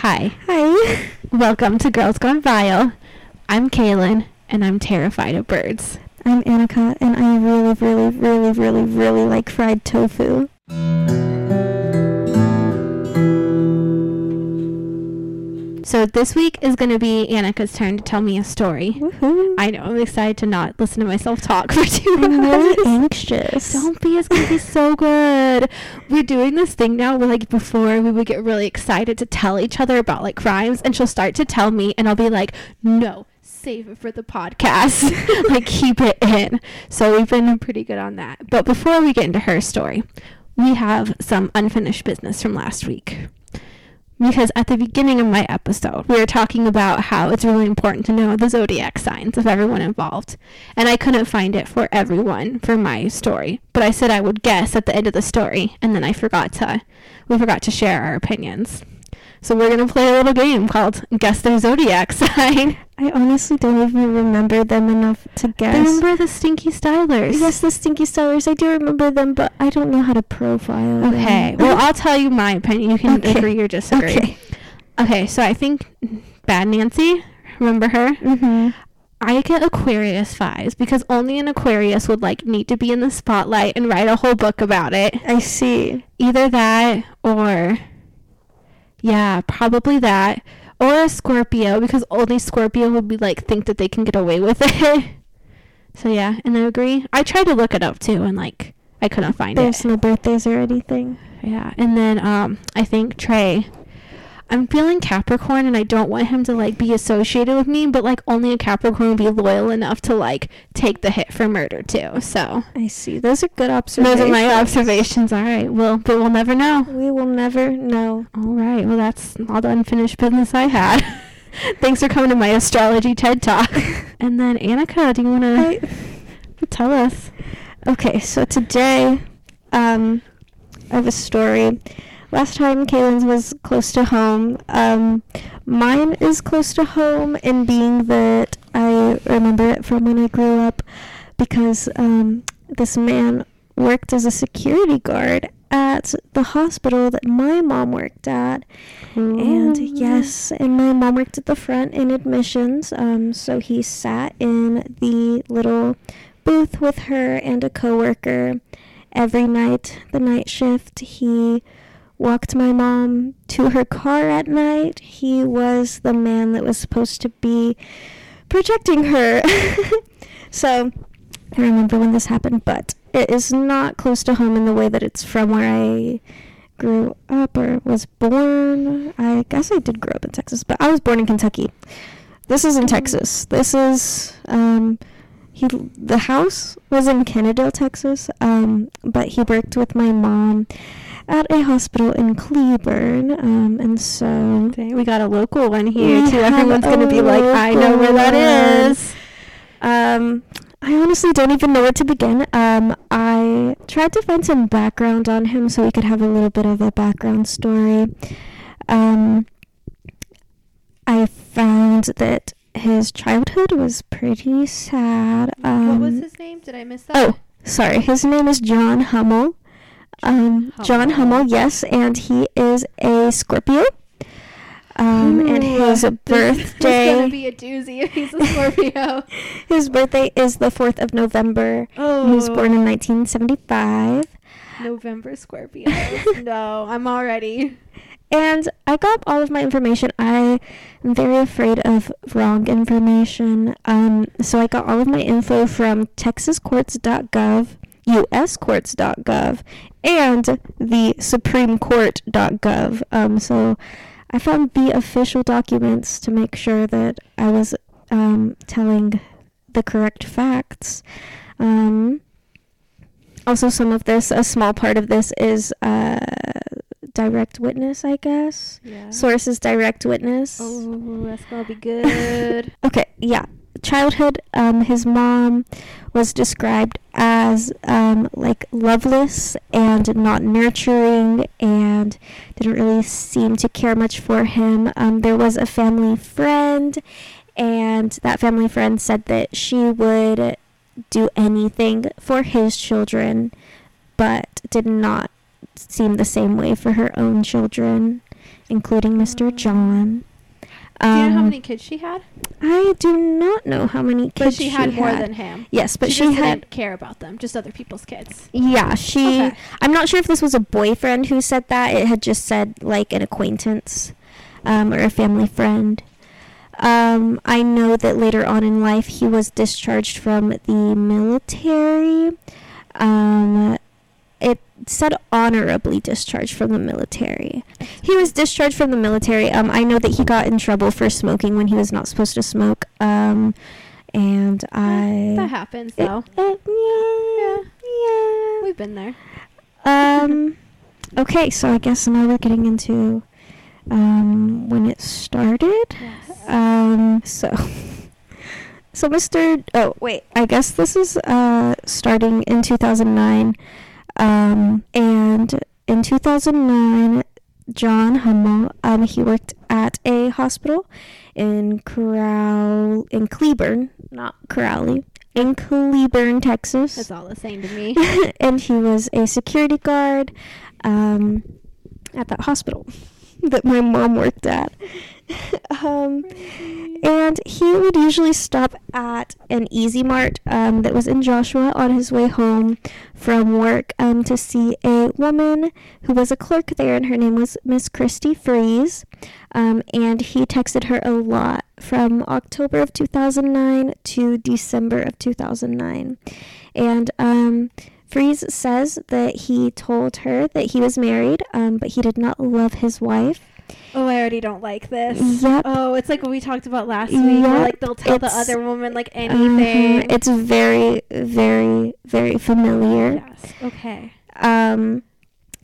Hi, Hi. welcome to Girls Gone Vile. I'm Kaylin, and I'm terrified of birds. I'm Annika, and I really, really, really, really, really like fried tofu. So this week is going to be Annika's turn to tell me a story. Woohoo. I know, I'm excited to not listen to myself talk for two I'm hours. really anxious. Don't be, it's gonna be so good. We're doing this thing now where like before we would get really excited to tell each other about like crimes and she'll start to tell me and I'll be like, no, save it for the podcast. like keep it in. So we've been pretty good on that. But before we get into her story, we have some unfinished business from last week. Because at the beginning of my episode, we were talking about how it's really important to know the zodiac signs of everyone involved. And I couldn't find it for everyone for my story. But I said I would guess at the end of the story, and then I forgot to we forgot to share our opinions. So we're gonna play a little game called Guess Their Zodiac Sign. I honestly don't even remember them enough to guess. I Remember the Stinky Stylers? Yes, the Stinky Stylers. I do remember them, but I don't know how to profile them. Okay. Well, I'll tell you my opinion. You can Okay. agree or disagree. Okay. okay. So I think Bad Nancy. Remember her? Mm-hmm. I get Aquarius vibes because only an Aquarius would like need to be in the spotlight and write a whole book about it. I see. Either that or yeah, probably that or a Scorpio because only Scorpio would be like think that they can get away with it. so yeah, and I agree. I tried to look it up too and like I couldn't find There's it. There's no birthdays or anything. Yeah, and then um I think Trey I'm feeling Capricorn and I don't want him to like be associated with me, but like only a Capricorn would be loyal enough to like take the hit for murder too. So I see. Those are good observations. those are my observations. All right. Well, but we'll never know. We will never know. All right. Well, that's all the unfinished business I had. Thanks for coming to my astrology TED Talk. and then Annika, do you want to tell us? Okay, so today, um, I have a story. Last time Kaylin's was close to home. Um, mine is close to home in being that I remember it from when I grew up because um, this man worked as a security guard at the hospital that my mom worked at. And yes, and my mom worked at the front in admissions. Um, so he sat in the little booth with her and a coworker every night, the night shift. He walked my mom to her car at night. He was the man that was supposed to be protecting her. so I remember when this happened, but it is not close to home in the way that it's from where I grew up or was born. I guess I did grow up in Texas, but I was born in Kentucky. This is in Texas. This is um he the house was in Kennedale, Texas. Um but he worked with my mom at a hospital in Cleburne. Um and so Okay, we got a local one here too. Everyone's gonna be like, I know where that is. Um, I honestly don't even know where to begin. Um, I tried to find some background on him so we could have a little bit of a background story. Um, I found that his childhood was pretty sad. Um, what was his name? Did I miss that? Oh, sorry. His name is John Hummel. Um, John Hummel. Yes, and he is a Scorpio. Um, and his birthday. Is gonna be a doozy if he's a Scorpio. His birthday is the 4th of November. oh, He was born in 1975. November Scorpio. no, I'm already. And I got all of my information. I am very afraid of wrong information. Um, so I got all of my info from texascourts.gov, uscourts.gov, and the supremecourt.gov. Um, so I found the official documents to make sure that I was um, telling the correct facts. Um, also, some of this, a small part of this is uh, direct witness, I guess. Yeah. Sources direct witness. Oh, that's gonna be good. Okay, yeah. Childhood, um, his mom was described as um, like loveless and not nurturing and didn't really seem to care much for him. Um, there was a family friend, and that family friend said that she would do anything for his children, but did not seem the same way for her own children. including Mr. Oh. Do you know how Um, many kids she had? I do not know how many kids she had. But she had more than him. Yes, but she, she, had didn't care about them, just other people's kids. Yeah, she. Okay. I'm not sure if this was a boyfriend who said that. It had just said like an acquaintance, um, or a family friend. Um, I know that later on in life he was discharged from the military. Um, said honorably discharged from the military. He was discharged from the military. Um, I know that he got in trouble for smoking when he was not supposed to smoke. Um, and I. That happens, It- though. it- yeah, yeah. We've been there. Um. Okay, so I guess now we're getting into um when it started. Yes. Um. So. So Mr. Oh wait, I guess this is uh starting in 2009. Um, and in 2009, John Hummel, um, he worked at a hospital in Corral in Cleburne, not Crowley, in Cleburne, Texas That's all the same to me. and he was a security guard um, at that hospital that my mom worked at. um, and he would usually stop at an Easy Mart um, that was in Joshua on his way home from work um, to see a woman who was a clerk there, and her name was Miss Christy Freeze. Um, and he texted her a lot from October of 2009 to December of 2009. And Freeze says that he told her that he was married, um, but he did not love his wife. Oh, I already don't like this. Yep. Oh, it's like what we talked about last week. Where, like they'll tell the other woman like Mhm. anything. It's very, very, very familiar. yes. Okay. Um,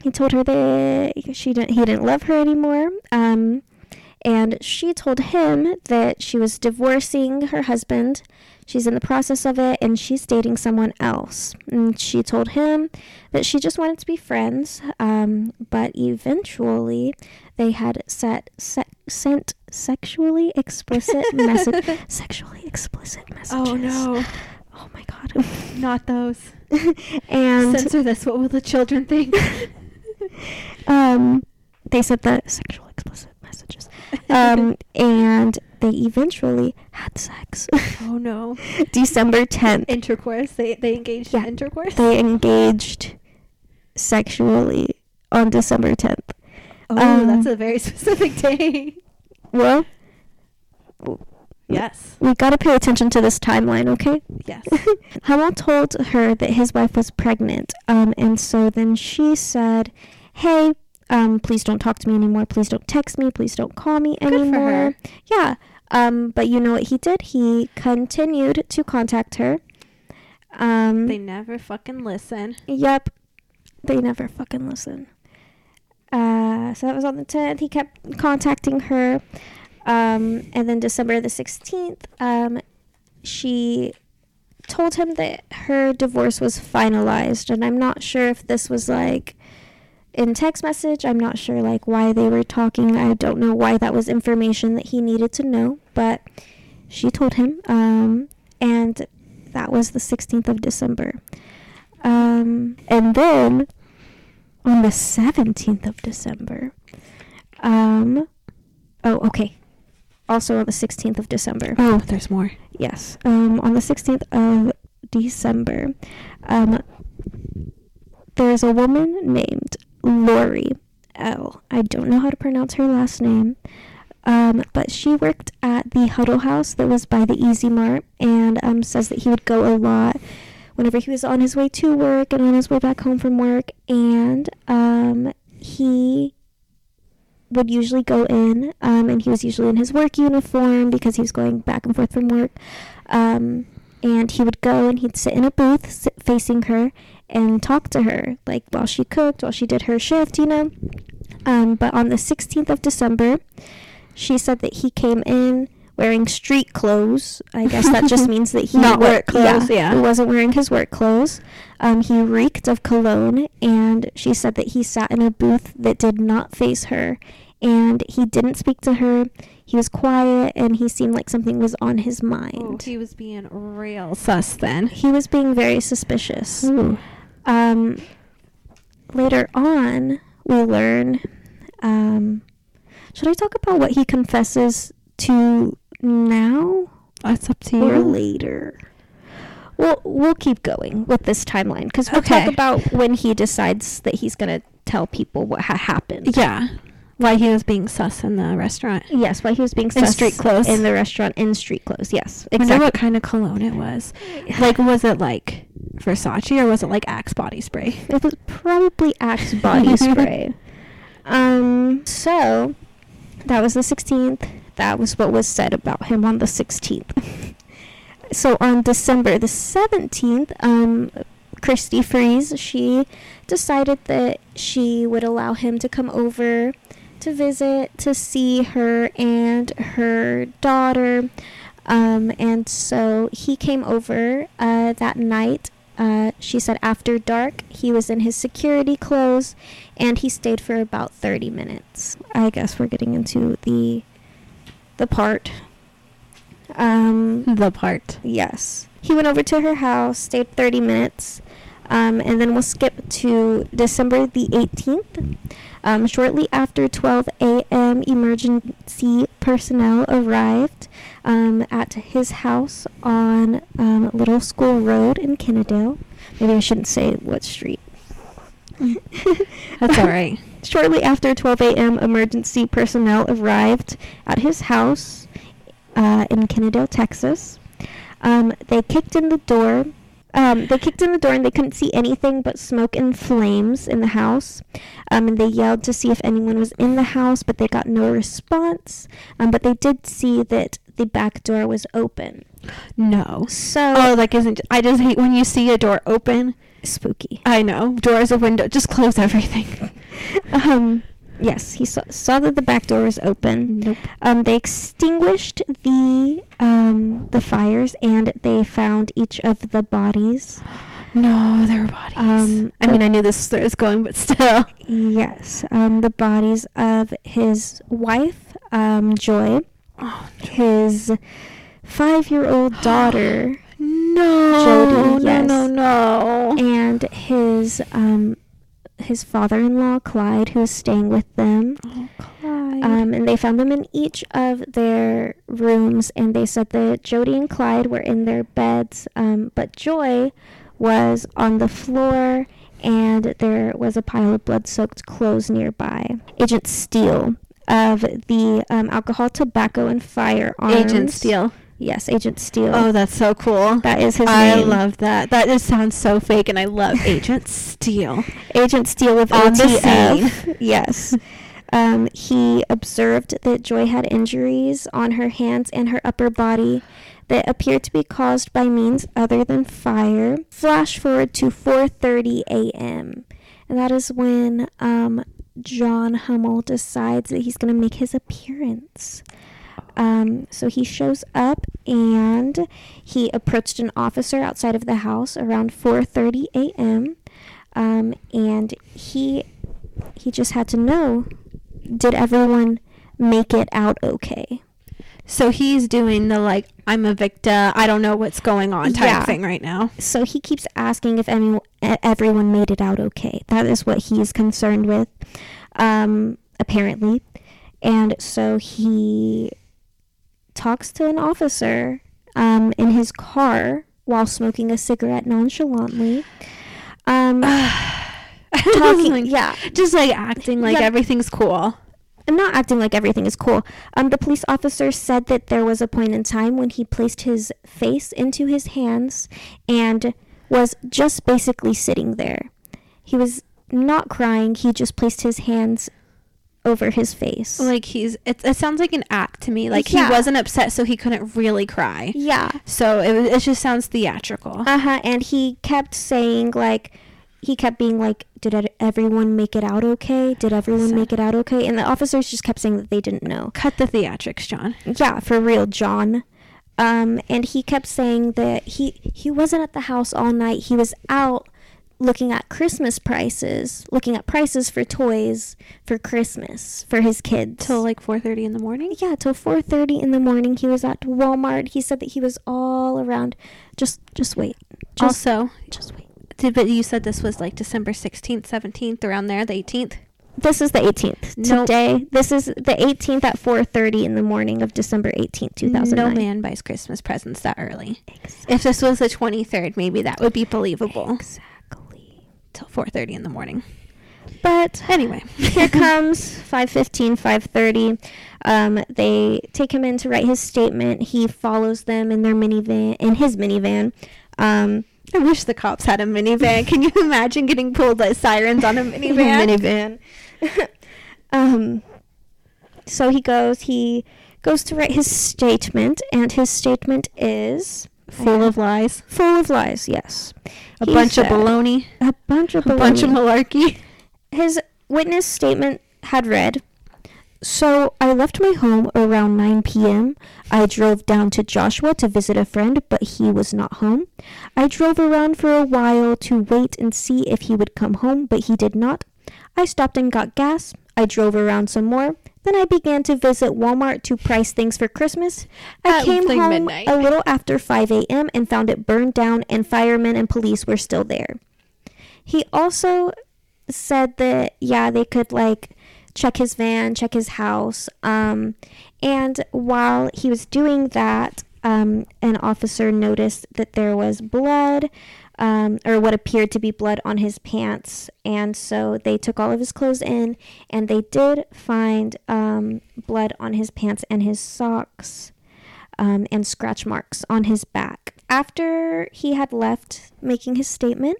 he told her that she didn't, he didn't love her anymore. Um, and she told him that she was divorcing her husband. She's in the process of it, and she's dating someone else. And she told him that she just wanted to be friends. Um, but eventually, they had set, se- sent sexually explicit message, sexually explicit messages. Oh no, Oh my god. not those. and Censor this. What will the children think? um, they sent the sexual explicit messages. Um, and they eventually had sex. oh no. December 10th, Intercourse. They they engaged Yeah. in intercourse. they engaged sexually on December 10th. oh, um, that's a very specific day. Well, Yes. we gotta pay attention to this timeline, okay? Yes. Hummel told her that his wife was pregnant, um, and so then she said, "Hey, um, please don't talk to me anymore. Please don't text me. Please don't call me Good for anymore." her. Yeah. Um, but you know what he did? He continued to contact her. Um, They never fucking listen. Yep. They never fucking listen. Uh, so that was on the 10th. He kept contacting her. Um, and then December the 16th, um, she told him that her divorce was finalized. And I'm not sure if this was like in text message. I'm not sure like why they were talking. I don't know why that was information that he needed to know. But she told him. Um, and that was the 16th of December. Um, and then on the 17th of December, um, oh, okay. Also on the 16th of December. Oh, there's more. Yes. Um, on the 16th of December, um, there's a woman named Lori L. I don't know how to pronounce her last name. Um, but she worked at the Huddle House that was by the Easy Mart and um, says that he would go a lot whenever he was on his way to work and on his way back home from work. And um, he would usually go in, um, and he was usually in his work uniform because he was going back and forth from work. Um, and he would go and he'd sit in a booth sit facing her and talk to her, like while she cooked, while she did her shift, you know. Um, but on the 16th of December, she said that he came in wearing street clothes. I guess that just means that he Not work clothes, yeah. he wasn't wearing his work clothes. Um, he reeked of cologne, and she said that he sat in a booth that did not face her, and he didn't speak to her. He was quiet, and he seemed like something was on his Oh, mind. he was being real sus then. He was being very suspicious. Um, later on, we learn um, Should I talk about what he confesses to now That's up to or you. later? We'll we'll keep going with this timeline because we'll talk about when he decides that he's gonna tell people what ha- happened. Yeah. Why he was being sus in the restaurant. Yes, why he was being In sus street clothes. in the restaurant in street clothes. Yes, I wonder what kind of cologne it was. Like, was it like Versace or was it like Axe body spray? It was probably Axe body spray. Um, so that was the 16th. That was what was said about him on the 16th. so on December the 17th, um, Christy Freeze, she decided that she would allow him to come over to visit, to see her and her daughter. Um, and so he came over uh, that night. Uh, she said after dark, he was in his security clothes and he stayed for about 30 minutes. I guess we're getting into the the part. Um, The part. Yes. He went over to her house, stayed 30 minutes, um, and then we'll skip to December the 18th. Um, shortly after 12 a.m., emergency personnel arrived um, at his house on um, Little School Road in Kennedale. Maybe I shouldn't say what street. That's all right. Shortly after 12 a.m., emergency personnel arrived at his house uh, in Kennedale, Texas. Um, they kicked in the door. Um, they kicked in the door and they couldn't see anything but smoke and flames in the house. Um, and they yelled to see if anyone was in the house, but they got no response. Um, but they did see that the back door was open. No. So Oh, like isn't I just hate when you see a door open. spooky. I know. Door is a window. Just close everything. Um, yes, he saw, saw that the back door was open. Nope. Um, they extinguished the um, the fires and they found each of the bodies. No, there were bodies. Um, I mean, I knew this was going, but still. Yes, um, the bodies of his wife, um, Joy, Oh, his five-year-old daughter, no. Jody, yes. No, no, no. and his um, his father-in-law, Clyde, who was staying with them. oh, Clyde. Um, and they found them in each of their rooms, and they said that Jody and Clyde were in their beds, um, but Joy was on the floor, and there was a pile of blood-soaked clothes nearby. Agent Steele of the um, Alcohol, Tobacco, and Firearms. Agent Steele. Yes, Agent Steele. Oh, that's so cool. that is his I name. love that. That just sounds so fake, and I love Agent Steele. Agent Steele with On the ATF. yes. Um, he observed that Joy had injuries on her hands and her upper body that appeared to be caused by means other than fire. Flash forward to 4:30 a.m. And that is when um, John Hummel decides that he's going to make his appearance. Um, so he shows up and he approached an officer outside of the house around 4:30 a.m. Um, and he he just had to know did everyone make it out okay? So he's doing the like, I'm a victim. I don't know what's going on type Yeah. thing right now. So he keeps asking if any, everyone made it out okay. That is what he is concerned with, um, apparently. And so he talks to an officer um, in his car while smoking a cigarette nonchalantly. Um, talking, Like, yeah, Just like acting like Yeah. everything's cool. and not acting like everything is cool. Um, the police officer said that there was a point in time when he placed his face into his hands and was just basically sitting there. He was not crying. He just placed his hands over his face. Like he's, it, it sounds like an act to me. Like Yeah. he wasn't upset, so he couldn't really cry. yeah. So it it just sounds theatrical. Uh huh. And he kept saying like. He kept being like, "Did everyone make it out okay? Did everyone So- make it out okay?" And the officers just kept saying that they didn't know. Cut the theatrics, John. yeah for real john um and he kept saying that he he wasn't at the house all night he was out looking at christmas prices looking at prices for toys for christmas for his kids Till like 4:30 in the morning. yeah till 4.30 in the morning he was at walmart he said that he was all around just just wait just also, just wait did, but you said this was like December 16th, 17th, around there, the 18th. This is the 18th. Nope. Today, this is the 18th at 4:30 in the morning of December 18th, 2009. No man buys Christmas presents that early. If this was the 23rd, maybe that would be believable. Exactly. Till 4:30 in the morning. But Anyway, here comes 5:15, 5:30. Um, they take him in to write his statement. He follows them in their minivan, in his minivan. Um, I wish the cops had a minivan. Can you imagine getting pulled by sirens on a minivan? minivan. um, so he goes. He goes to write his statement, and his statement is Full of lies. full of lies. Yes, A bunch of baloney. a bunch of baloney. A bunch of malarkey. His witness statement had read So I left my home around 9 p.m. I drove down to Joshua to visit a friend, but he was not home. I drove around for a while to wait and see if he would come home, but he did not. I stopped and got gas. I drove around some more. Then I began to visit Walmart to price things for Christmas. I At, came home midnight. a little after 5 a.m. and found it burned down, and firemen and police were still there. He also said that yeah they could like check his van check his house um and while he was doing that um an officer noticed that there was blood um or what appeared to be blood on his pants and so they took all of his clothes in and they did find um blood on his pants and his socks um, and scratch marks on his back. After he had left making his statement,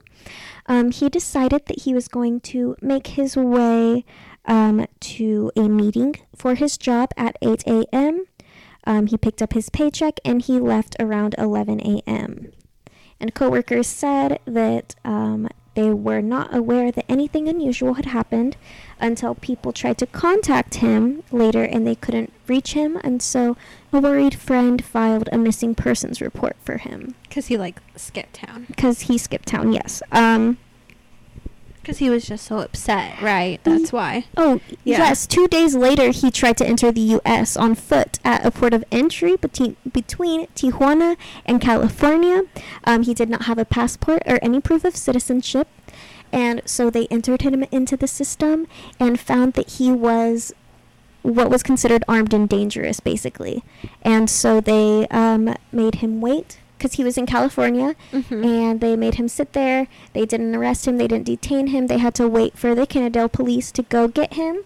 um, he decided that he was going to make his way um, to a meeting for his job at 8 a.m. Um, he picked up his paycheck and he left around 11 a.m. And coworkers said that um, they were not aware that anything unusual had happened until people tried to contact him later and they couldn't reach him. And so a worried friend filed a missing persons report for him Because he, like, skipped town. because he skipped town. Yes. Um. Because he was just so upset, right? That's why. Oh Yeah. yes. Two days later, he tried to enter the U.S. on foot at a port of entry between between Tijuana and California. Um, he did not have a passport or any proof of citizenship, and so they entered him into the system and found that he was what was considered armed and dangerous, basically. And so they um, made him wait because he was in California Mhm. and they made him sit there. They didn't arrest him. They didn't detain him. They had to wait for the Kennedale police to go get him.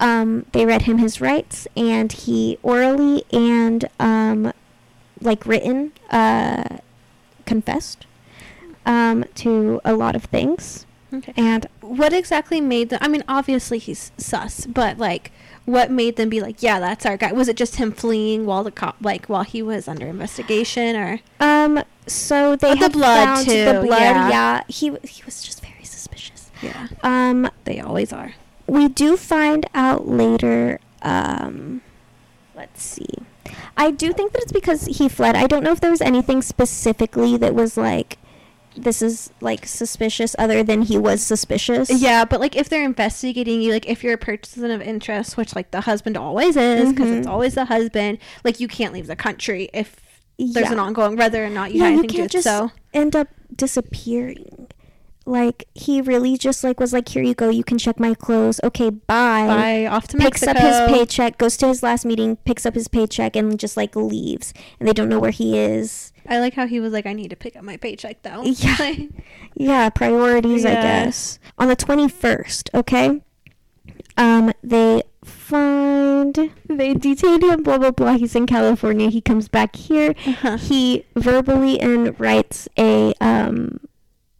Um, they read him his rights, and he orally and um, like written uh, confessed um, to a lot of things. Okay. And What exactly made them? I mean, obviously he's sus, but like, what made them be like, yeah, that's our guy? Was it just him fleeing while the cop, like, while he was under investigation, or? um, so they Oh, the blood, too, the blood. yeah. Yeah, he he was just very suspicious. Yeah, Um, they always are. we do find out later um let's see i do think that it's because he fled i don't know if there was anything specifically that was like this is like suspicious other than he was suspicious Yeah, but like, if they're investigating you, like, if you're a person of interest, which like the husband always is, because it's Mhm. always the husband, like, you can't leave the country if there's an ongoing, whether or not you yeah, had you anything to can't do. just So, end up disappearing like he really just like was like here you go you can check my clothes okay bye bye off to picks Mexico. up his paycheck goes to his last meeting picks up his paycheck and just like leaves and they don't know where he is I like how he was like, I need to pick up my paycheck though. Yeah. Yeah, priorities, I guess. On the 21st, okay? Um, they find, they detain him, blah, blah, blah. He's in California. He comes back here. Uh-huh. He verbally and writes a, um,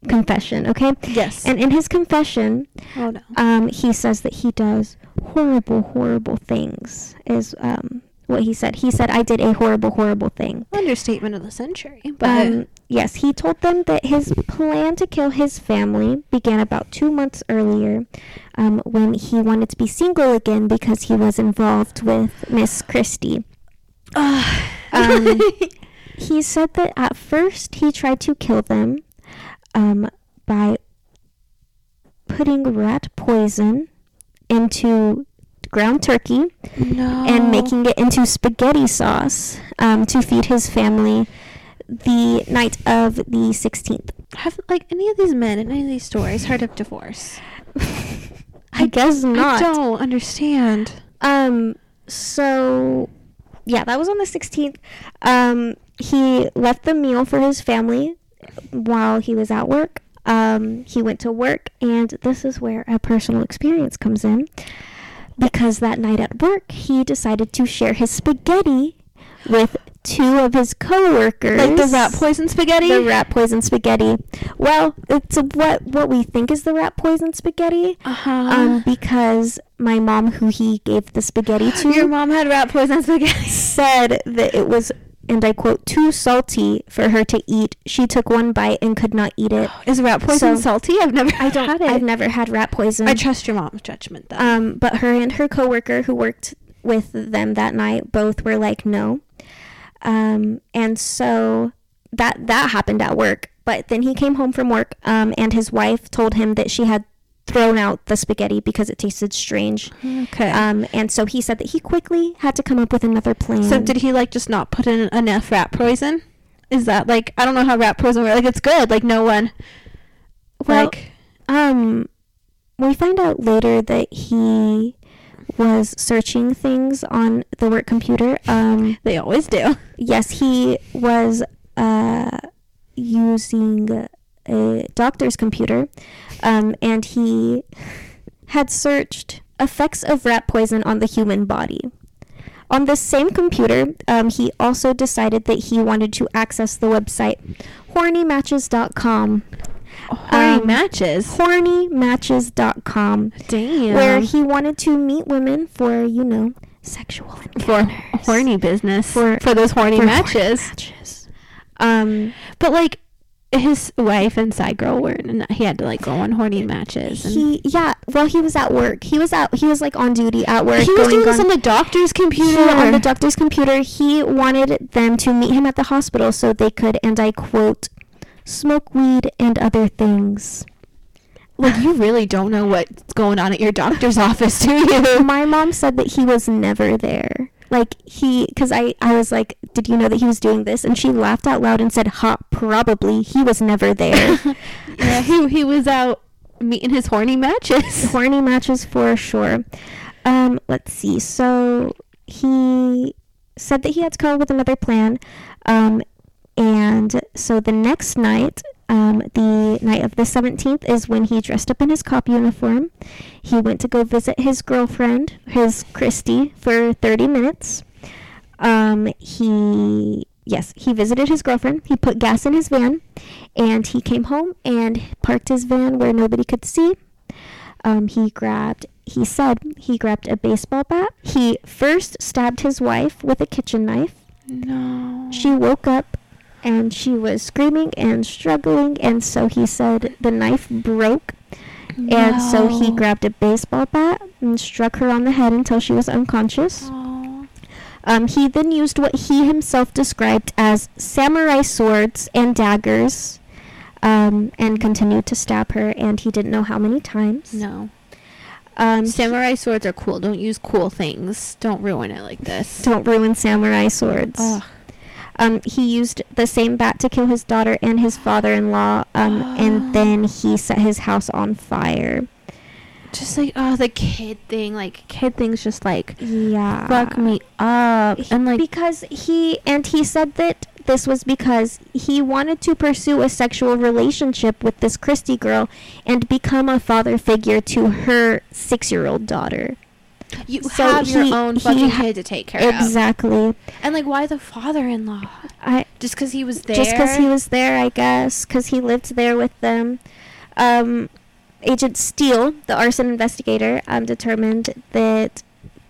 confession, okay? yes. And in his confession, oh no. um, he says that he does horrible, horrible things, is, um, what he said. He said, I did a horrible, horrible thing. Understatement of the century. But Um, yes, he told them that his plan to kill his family began about two months earlier um, when he wanted to be single again because he was involved with Miss Christy. Um, he said that at first he tried to kill them um, by putting rat poison into ground turkey no. and making it into spaghetti sauce um, to feed his family the night of the 16th. have like any of these men in any of these stories heard of divorce? I guess not. I don't understand. Um, so yeah, that was on the 16th. Um, he left the meal for his family while he was at work. Um, he went to work, and this is where a personal experience comes in. Because that night at work, he decided to share his spaghetti with two of his coworkers. Like the rat poison spaghetti. The rat poison spaghetti. Well, it's what what we think is the rat poison spaghetti. Uh huh. Um, because my mom, who he gave the spaghetti to, Your mom had rat poison spaghetti. said that it was, and I quote, too salty for her to eat. She took one bite and could not eat it. Is rat poison So- salty? I've never. I don't. Had it. I've never had rat poison. I trust your mom's judgment though. um, but her and her coworker who worked with them that night both were like, no. Um, and so that that happened at work. But then he came home from work, um, and his wife told him that she had thrown out the spaghetti because it tasted strange. okay. Um, and so he said that he quickly had to come up with another plan. so did he like just not put in enough rat poison? Is that like I don't know how rat poison works. Like it's good. Like no one. Well, like Um, we find out later that he was searching things on the work computer. Um, they always do. yes, he was uh, using a doctor's computer, um, and he had searched effects of rat poison on the human body. On the same computer, um, he also decided that he wanted to access the website hornymatches.com. Horny Um, matches. hornymatches.com Damn. where he wanted to meet women for, you know, sexual for horny business for For- those horny For horny matches. matches. Um, But like his wife and side girl were and he had to like go on horny matches. And he yeah, well he was at work. He was out he was like on duty at work he was going doing this on the doctor's computer. he- on the doctor's computer. He wanted them to meet him at the hospital so they could and I quote smoke weed and other things. like you really don't know what's going on at your doctor's office, do you? My mom said that he was never there. Like he, because I, I was like, did you know that he was doing this? And she laughed out loud and said, "Ha, probably. He was never there." yeah, he he was out meeting his horny matches. Horny matches for sure. Um, let's see. So he said that he had to come up with another plan. Um, and so the next night, um, the night of the 17th, is when he dressed up in his cop uniform. He went to go visit his girlfriend, his Christy, for 30 minutes. Um, he, yes, he visited his girlfriend. He put gas in his van, and he came home and parked his van where nobody could see. Um, he grabbed, he said he grabbed a baseball bat. He first stabbed his wife with a kitchen knife. No. She woke up and she was screaming and struggling, and so he said the knife broke. And so he grabbed a baseball bat and struck her on the head until she was unconscious. Um, he then used what he himself described as samurai swords and daggers um, and continued to stab her, and he didn't know how many times. No. Um, Samurai swords are cool. Don't use cool things. Don't ruin it like this. don't ruin samurai swords. Ugh. Um, he used the same bat to kill his daughter and his father-in-law, um, and then he set his house on fire. Just like oh the kid thing, like kid things just like Yeah. fuck me up. And like because he and he said that this was because he wanted to pursue a sexual relationship with this Christy girl and become a father figure to her six-year-old daughter. You so have your he- own fucking ha- kid to take care of. Exactly. And like why the father-in-law? I Just because he was there. just because he was there, I guess, because he lived there with them. Um, Agent Steele, the arson investigator, um, determined that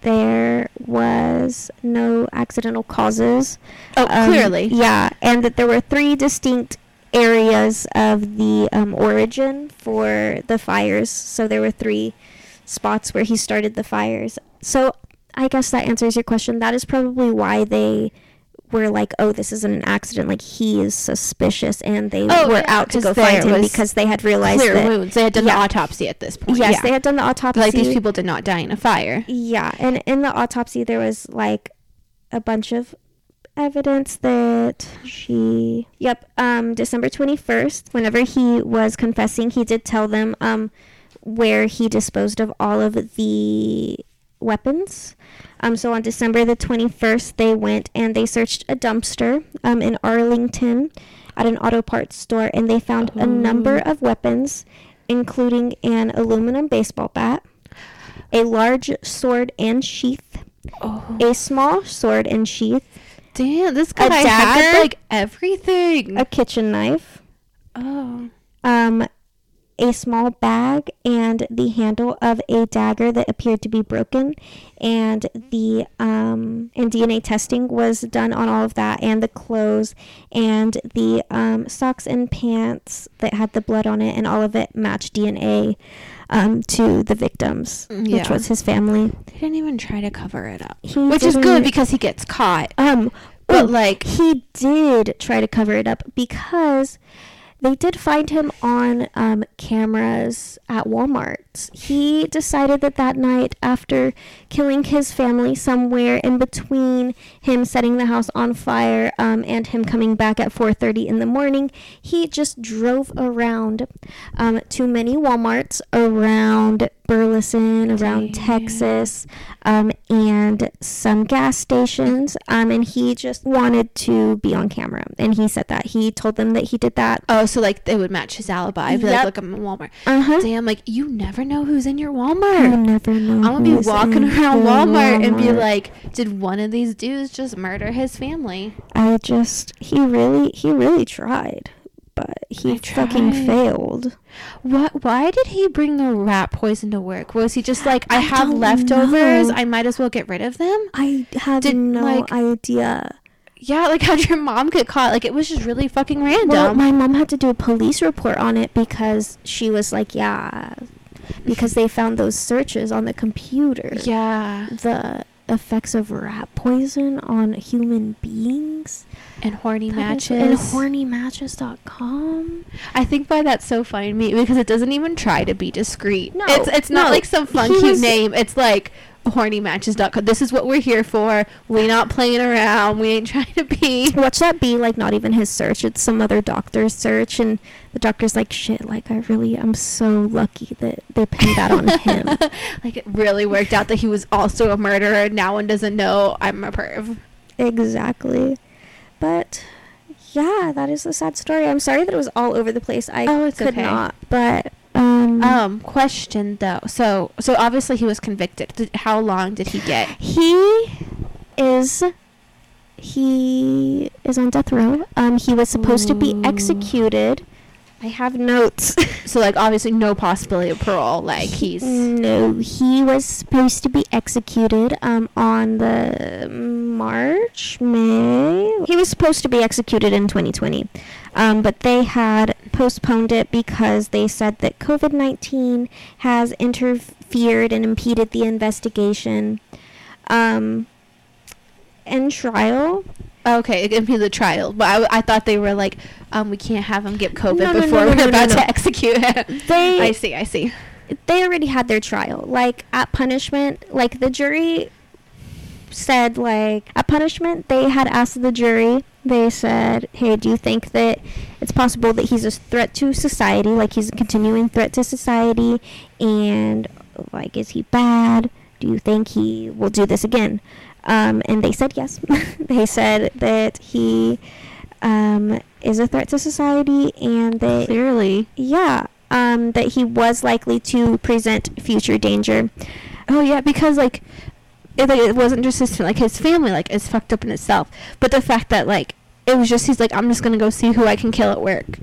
there was no accidental causes. Oh, Um, clearly. Yeah, and that there were three distinct areas of the um, origin for the fires. So there were three spots where he started the fires. So I guess that answers your question. That is probably why they were like, "Oh, this isn't an accident. Like he is suspicious," and they Oh, were yeah, out to go find him because they had realized Clear that. wounds. They had done yeah. the autopsy at this point. Yes, yeah. they had done the autopsy. like these people did not die in a fire. Yeah, and in the autopsy there was like a bunch of evidence that she Yep, um December 21st, whenever he was confessing, he did tell them um where he disposed of all of the weapons. Um, so on December the 21st, they went and they searched a dumpster um, in Arlington at an auto parts store and they found a number Oh. of weapons, including an aluminum baseball bat, a large sword and sheath, Oh, a small sword and sheath, damn! This guy had like everything. a kitchen knife, oh, um, a small bag, and the handle of a dagger that appeared to be broken. And the um, and DNA testing was done on all of that, and the clothes, and the um, socks and pants that had the blood on it, and all of it matched DNA um, to the victims, which was his family. he didn't even try to cover it up, He which is good because he gets caught. Um, But oh, like, he did try to cover it up because they did find him on um, cameras at Walmart. He decided that that night, after killing his family somewhere in between him setting the house on fire um, and him coming back at 4:30 in the morning, he just drove around um, to many WalMarts around Burleson, around Damn. Texas, um, and some gas stations. Um, and he just wanted to be on camera. And he said that. He told them that he did that. oh, so like they would match his alibi. Be like, look, I'm in Walmart. Uh huh. Damn, like you never know who's in your You Walmart. never know. I'm gonna be walking around the Walmart and be like, did one of these dudes just murder his family? I just, he really, he really tried. But he I fucking tried. failed. What? Why did he bring the rat poison to work? Was he just like, I, I have leftovers. know. I might as well get rid of them? I had Did, no like- idea. Yeah, like how'd your mom get caught? Like it was just really fucking random. Well, my mom had to do a police report on it because she was like, yeah, because they found those searches on the computer. yeah, The effects of rat poison on human beings. and horny That matches. And hornymatches.com. I think why that's so funny to me because it doesn't even try to be discreet. No, it's it's not no, like some fun he cute was- name. It's like hornymatches.com. This is what we're here for. We not playing around. We ain't trying to be. Watch that be like not even his search, it's some other doctor's search, and the doctor's like, shit, like I really I'm so lucky that they pinned that on him. like it really worked out that he was also a murderer. Now one doesn't know I'm a perv. Exactly. But yeah, that is a sad story. I'm sorry that it was all over the place. I Oh, could okay. not. But um, Um, question though. So so obviously he was convicted. Did, how long did he get? he is he is on death row. Um, he was supposed to be executed. I have notes. So like obviously no possibility of parole. Like he's no, he was supposed to be executed um on the March May. He was supposed to be executed in 2020, um, but they had postponed it because they said that COVID 19 has interfered and impeded the investigation. Um, and trial. Okay, it could be the trial, but I, I thought they were like, um, we can't have him get COVID No, before no, we're about to execute him. They I see, I see. they already had their trial. Like at punishment, like the jury said like at punishment they had asked the jury they said hey do you think that it's possible that he's a threat to society like he's a continuing threat to society and like is he bad do you think he will do this again um, and they said yes they said that he um, is a threat to society and that Clearly. yeah, um, that he was likely to present future danger. Oh yeah, because like, it, like, it wasn't just his like his family like is fucked up in itself, but the fact that like it was just he's like I'm just gonna go see who I can kill at work,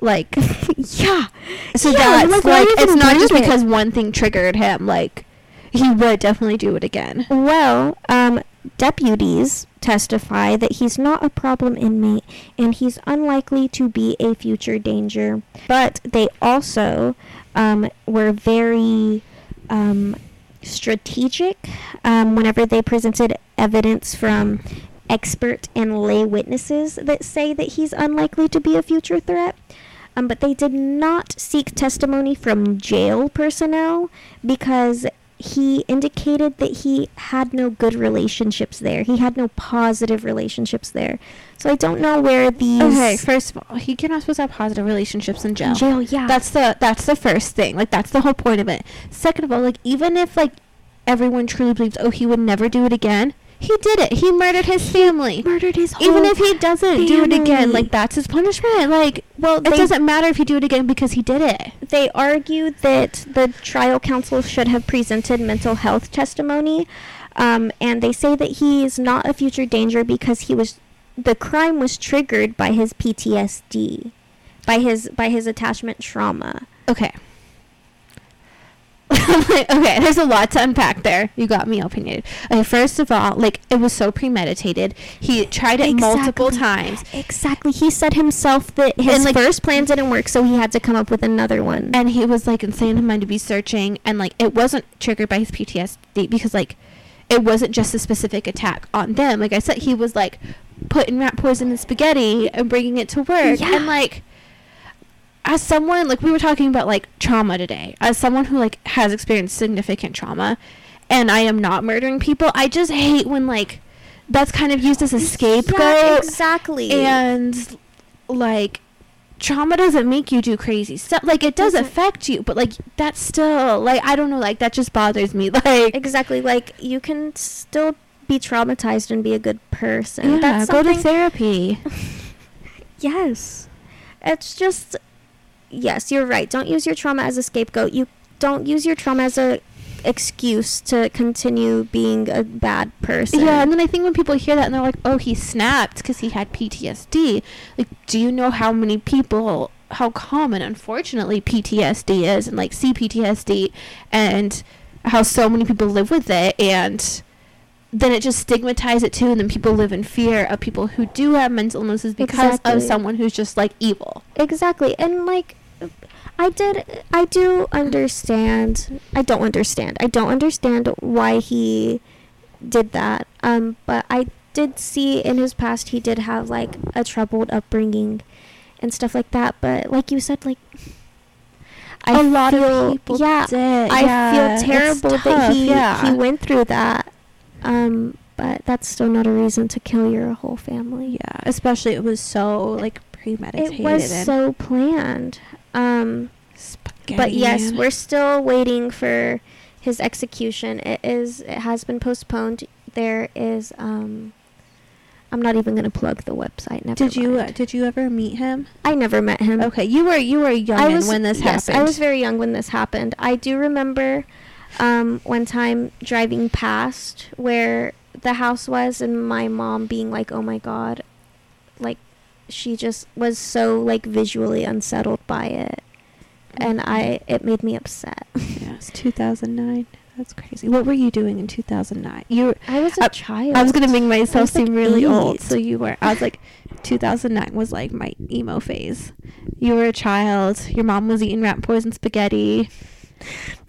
like yeah. so Yeah, that's like, like, it's not just it? because one thing triggered him like he would definitely do it again. Well, um, deputies testify that he's not a problem inmate and he's unlikely to be a future danger. But they also um, were very um, strategic um, whenever they presented evidence from expert and lay witnesses that say that he's unlikely to be a future threat. Um, but they did not seek testimony from jail personnel because he indicated that he had no good relationships there. He had no positive relationships there. So I don't know where these Okay, first of all, he cannot supposed to have positive relationships in jail. in jail, yeah. That's the that's the first thing. Like that's the whole point of it. Second of all, like even if like everyone truly believes, oh, he would never do it again. He did it. He murdered his family. murdered his Even if he doesn't do it again, like that's his punishment. Like, well, it doesn't matter if you do it again because he did it. they argued that the trial counsel should have presented mental health testimony, um, and they say that he is not a future danger because he was the crime was triggered by his PTSD, by his by his attachment trauma. Okay. Okay, there's a lot to unpack there. You got me opinionated. Okay, first of all, like it was so premeditated. He tried it multiple times. Exactly. He said himself that his And, like- first plan didn't work, so he had to come up with another one. and he was like insane in mind to be searching and like it wasn't triggered by his PTSD because like it wasn't just a specific attack on them. Like I said, he was like putting rat poison in spaghetti and bringing it to work Yeah. and like as someone like we were talking about like trauma today as someone who like has experienced significant trauma and I am not murdering people I just hate when like that's kind of used as a scapegoat Yeah, exactly. and like trauma doesn't make you do crazy stuff like it does affect you but like that's still like i don't know like that just bothers me like exactly. Like you can still be traumatized and be a good person. yeah That's go to therapy Yes. It's just yes, you're right. Don't use your trauma as a scapegoat. You don't use your trauma as a excuse to continue being a bad person. yeah and then i think when people hear that and they're like oh he snapped because he had ptsd like do you know how many people how common unfortunately ptsd is and like cptsd and how so many people live with it and then it just stigmatizes it too and then people live in fear of people who do have mental illnesses because Exactly. of someone who's just like evil Exactly. And like I did I do understand. I don't understand. I don't understand why he did that. Um but I did see in his past he did have like a troubled upbringing and stuff like that, but like you said like I a lot feel, of people yeah, did. I Yeah, feel terrible that he yeah. he went through that. Um but that's still not a reason to kill your whole family. yeah especially it was so like premeditated It was so planned. Um but yes, we're still waiting for his execution. It is it has been postponed. There is um I'm not even going to plug the website. Never Did you uh, did you ever meet him? I never met him. Okay, you were you were young was when this yes, happened. I was very young when this happened. I do remember um, one time driving past where the house was, and my mom being like, "Oh my god," like she just was so like visually unsettled by it, and I it made me upset. yeah, it's 2009. That's crazy. What were you doing in 2009? You were, I was a I- child. I was gonna make myself was, like, seem really old, so you were. I was like, 2009 was like my emo phase. You were a child. Your mom was eating rat poison spaghetti.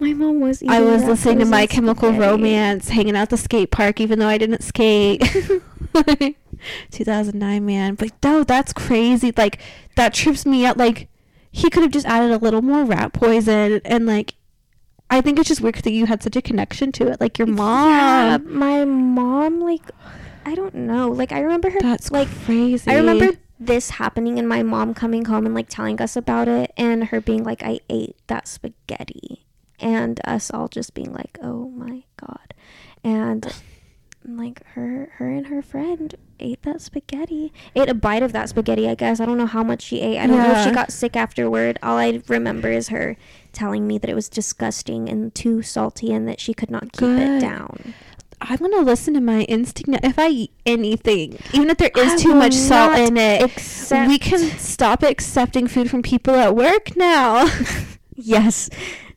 My mom was. I was listening to My Chemical spaghetti. Romance, hanging out at the skate park, even though I didn't skate. 2009, man. But no, that's crazy. Like that trips me out. Like he could have just added a little more rat poison, and like I think it's just weird that you had such a connection to it. Like your mom. Yeah, my mom like I don't know. Like I remember her That's like crazy. I remember this happening and my mom coming home and like telling us about it and her being like I ate that spaghetti and us all just being like oh my god and like her her and her friend ate that spaghetti. Ate a bite of that spaghetti i guess. I don't know how much she ate. I don't know if she got sick afterward. All i remember is her telling me that it was disgusting and too salty and that she could not keep it down. I'm gonna listen to my instinct. If I eat anything, even if there is I too much salt in it, accept- we can stop accepting food from people at work now. Yes,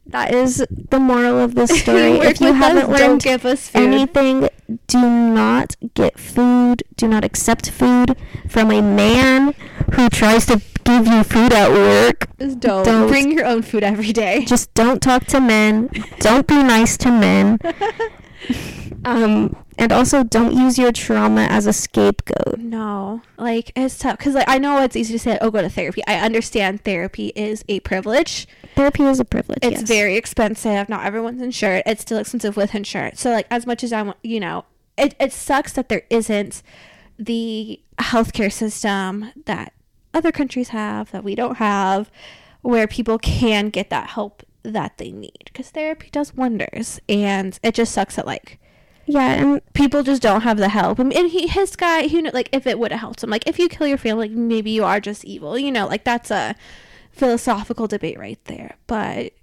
that is the moral of this story. if you haven't don't learned give us anything, do not get food. Do not accept food from a man who tries to give you food at work. Just don't. Don't. bring your own food every day. Just don't talk to men. Don't be nice to men. um, and also don't use your trauma as a scapegoat. No, like it's tough because like I know it's easy to say, "Oh, go to therapy." I understand therapy is a privilege. Therapy is a privilege. It's yes. very expensive. Not everyone's insured. It's still expensive with insurance. So like as much as I want, you know, it it sucks that there isn't the healthcare system that other countries have that we don't have, where people can get that help that they need because therapy does wonders, and it just sucks that like yeah, and people just don't have the help. I mean, and he, his guy, who know, like, if it would have helped him, like, if you kill your family, like, maybe you are just evil, you know, like, that's a philosophical debate right there. But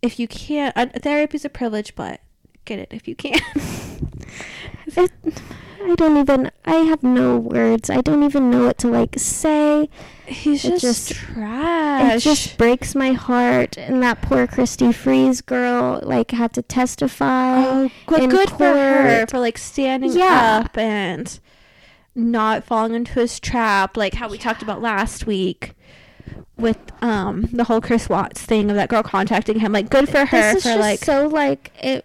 if you can't, uh, therapy is a privilege, but get it if you can. it, I don't even. I have no words. I don't even know what to like say. He's just, just- trash. It just breaks my heart. And that poor Christy Freeze girl, like, had to testify. oh, good, for her for like standing Yeah. up and not falling into his trap, like how we talked about last week with um the whole Chris Watts thing of that girl contacting him. Like, good for her this is for just like so like it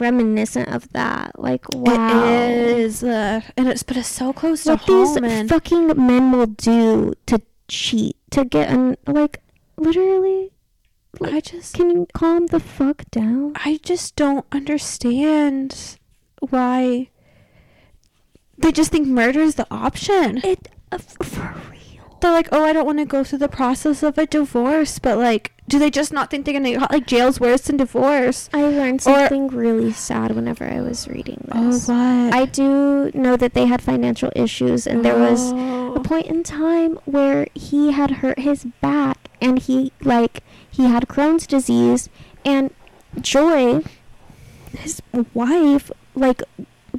reminiscent of that. Like, wow. It is, uh, and it's but it's so close what to these home. And fucking men will do to cheat to get an like literally I just, can you calm the fuck down I just don't understand why they just think murder is the option. it uh, for They're like, oh, I don't want to go through the process of a divorce, but like, do they just not think they're gonna like jail's worse than divorce? i learned Or- something really sad whenever i was reading oh, this. Oh, what? i do know that they had financial issues and there was Oh. a point in time where he had hurt his back and he like he had Crohn's disease and Joy his wife like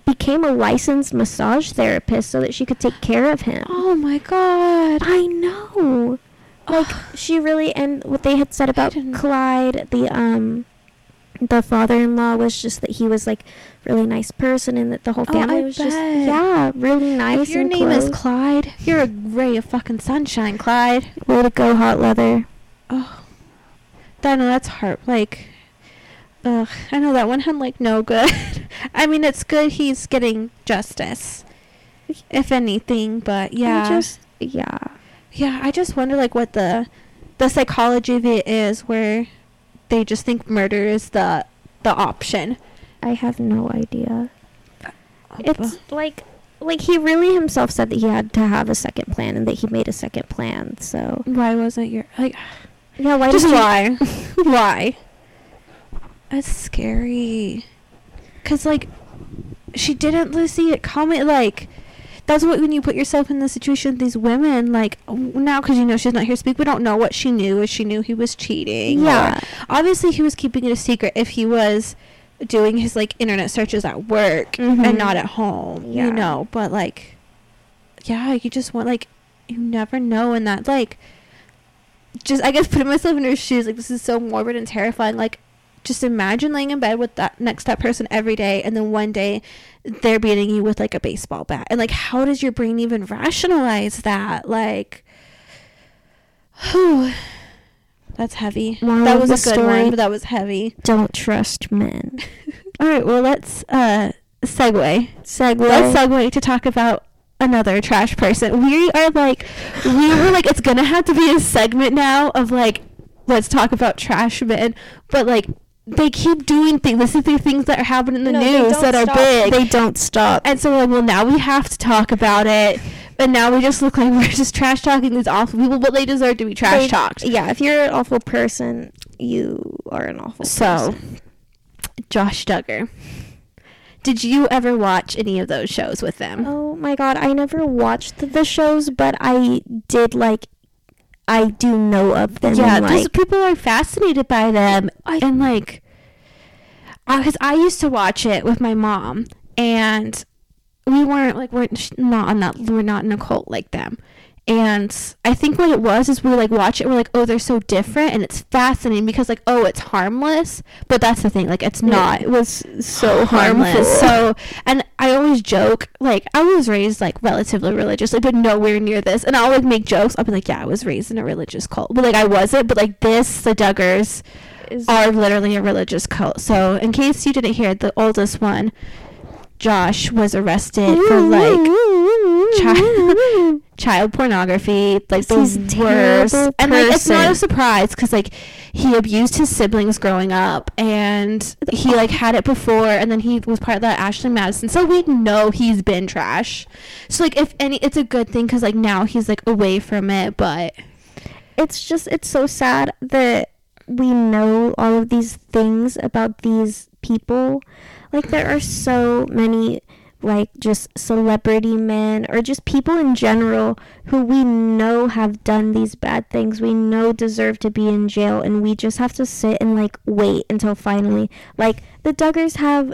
became a licensed massage therapist so that she could take care of him. Oh my god. I know. Like she really and what they had said about Clyde the um the father-in-law was just that he was like really nice person and that the whole Oh, family I was just yeah really nice if your name is. Clyde, you're a ray of fucking sunshine, Clyde. Way to go, hot leather. Oh, know that's hard. Like, ugh, I know that one had like no good. I mean, it's good he's getting justice, if anything. But yeah, I just yeah. yeah, I just wonder like what the the psychology of it is, where they just think murder is the the option. I have no idea. Uh, It's like like he really himself said that he had to have a second plan and that he made a second plan. So why wasn't your like? yeah, why just why? why? That's scary. Cause like, she didn't see it coming. Like, that's what when you put yourself in the situation of these women. Like now, cause you know she's not here to speak. We don't know what she knew. If she knew he was cheating. Yeah. obviously, he was keeping it a secret. If he was doing his like internet searches at work Mhm. and not at home, Yeah. you know. But like, yeah, you just want like, you never know, and that like just I guess putting myself in her shoes, like this is so morbid and terrifying. Like, just imagine laying in bed with that next to that person every day, and then one day they're beating you with like a baseball bat, and like how does your brain even rationalize that? Like, whew, that's heavy. Moral that was a good story- one, but that was heavy. Don't trust men. All right, well let's uh segue. Segue. Let's segue to talk about another trash person. We are like, we were like, it's gonna have to be a segment now of like, let's talk about trash men. But like, they keep doing things. This is the things that are happening in the No, news that are big. They don't stop. and so like, well, now we have to talk about it. And now we just look like we're just trash talking these awful people, but they deserve to be trash They- talked. Yeah, if you're an awful person, you are an awful person. So, person. Josh Duggar. Did you ever watch any of those shows with them? Oh my god, I never watched the shows, but I did like I do know of them. yeah, and, like, people are fascinated by them, I- and like, because I used to watch it with my mom, and we weren't like we're not on that we're not in a cult like them, and I think what it was is we like watch it, we're like, oh, they're so different, and it's fascinating because like, oh, it's harmless, but that's the thing, like, it's not. It was so harmless. So, and I always joke, like, I was raised like relatively religiously, but nowhere near this. And I'll like make jokes. I'll be like, yeah, I was raised in a religious cult, but like I wasn't. But like this, the Duggars is are literally a religious cult. So, in case you didn't hear, the oldest one, Josh, was arrested for like child child pornography, like the worst. terrible And like it's not a surprise because like he abused his siblings growing up, and he like had it before, and then he was part of that Ashley Madison. So we know he's been trash. So like if any, it's a good thing because like now he's like away from it, but. it's just it's so sad that we know all of these things about these people like there are so many like just celebrity men or just people in general who we know have done these bad things we know deserve to be in jail and we just have to sit and like wait until finally like the duggars have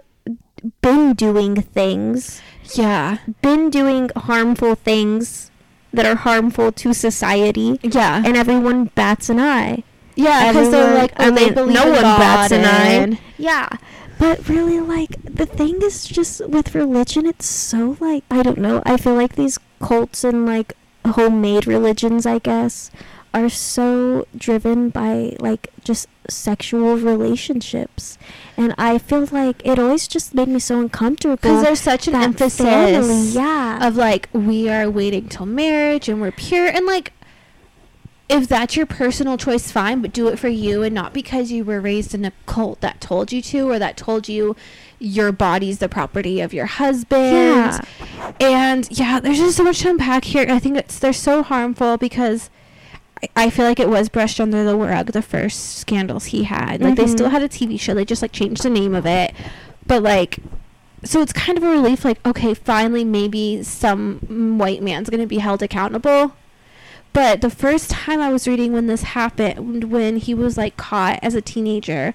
been doing things Yeah. been doing harmful things that are harmful to society Yeah. and everyone bats an eye. yeah, because they're like, oh, I they mean, believe no one God bats an eye. Yeah. But really, like, the thing is just with religion, it's so, like, I don't know. I feel like these cults and, like, homemade religions, I guess, are so driven by, like, just sexual relationships. And I feel like it always just made me so uncomfortable. Because there's such an emphasis family, yeah. of like we are waiting till marriage and we're pure and like if that's your personal choice fine but do it for you and not because you were raised in a cult that told you to or that told you your body's the property of your husband Yeah. and yeah there's just so much to unpack here i think it's they're so harmful because I- I feel like it was brushed under the rug the first scandals he had. Like they still Mhm. had a TV show. They just like changed the name of it. But like so it's kind of a relief like okay, finally maybe some white man's going to be held accountable. But the first time I was reading when this happened when he was like caught as a teenager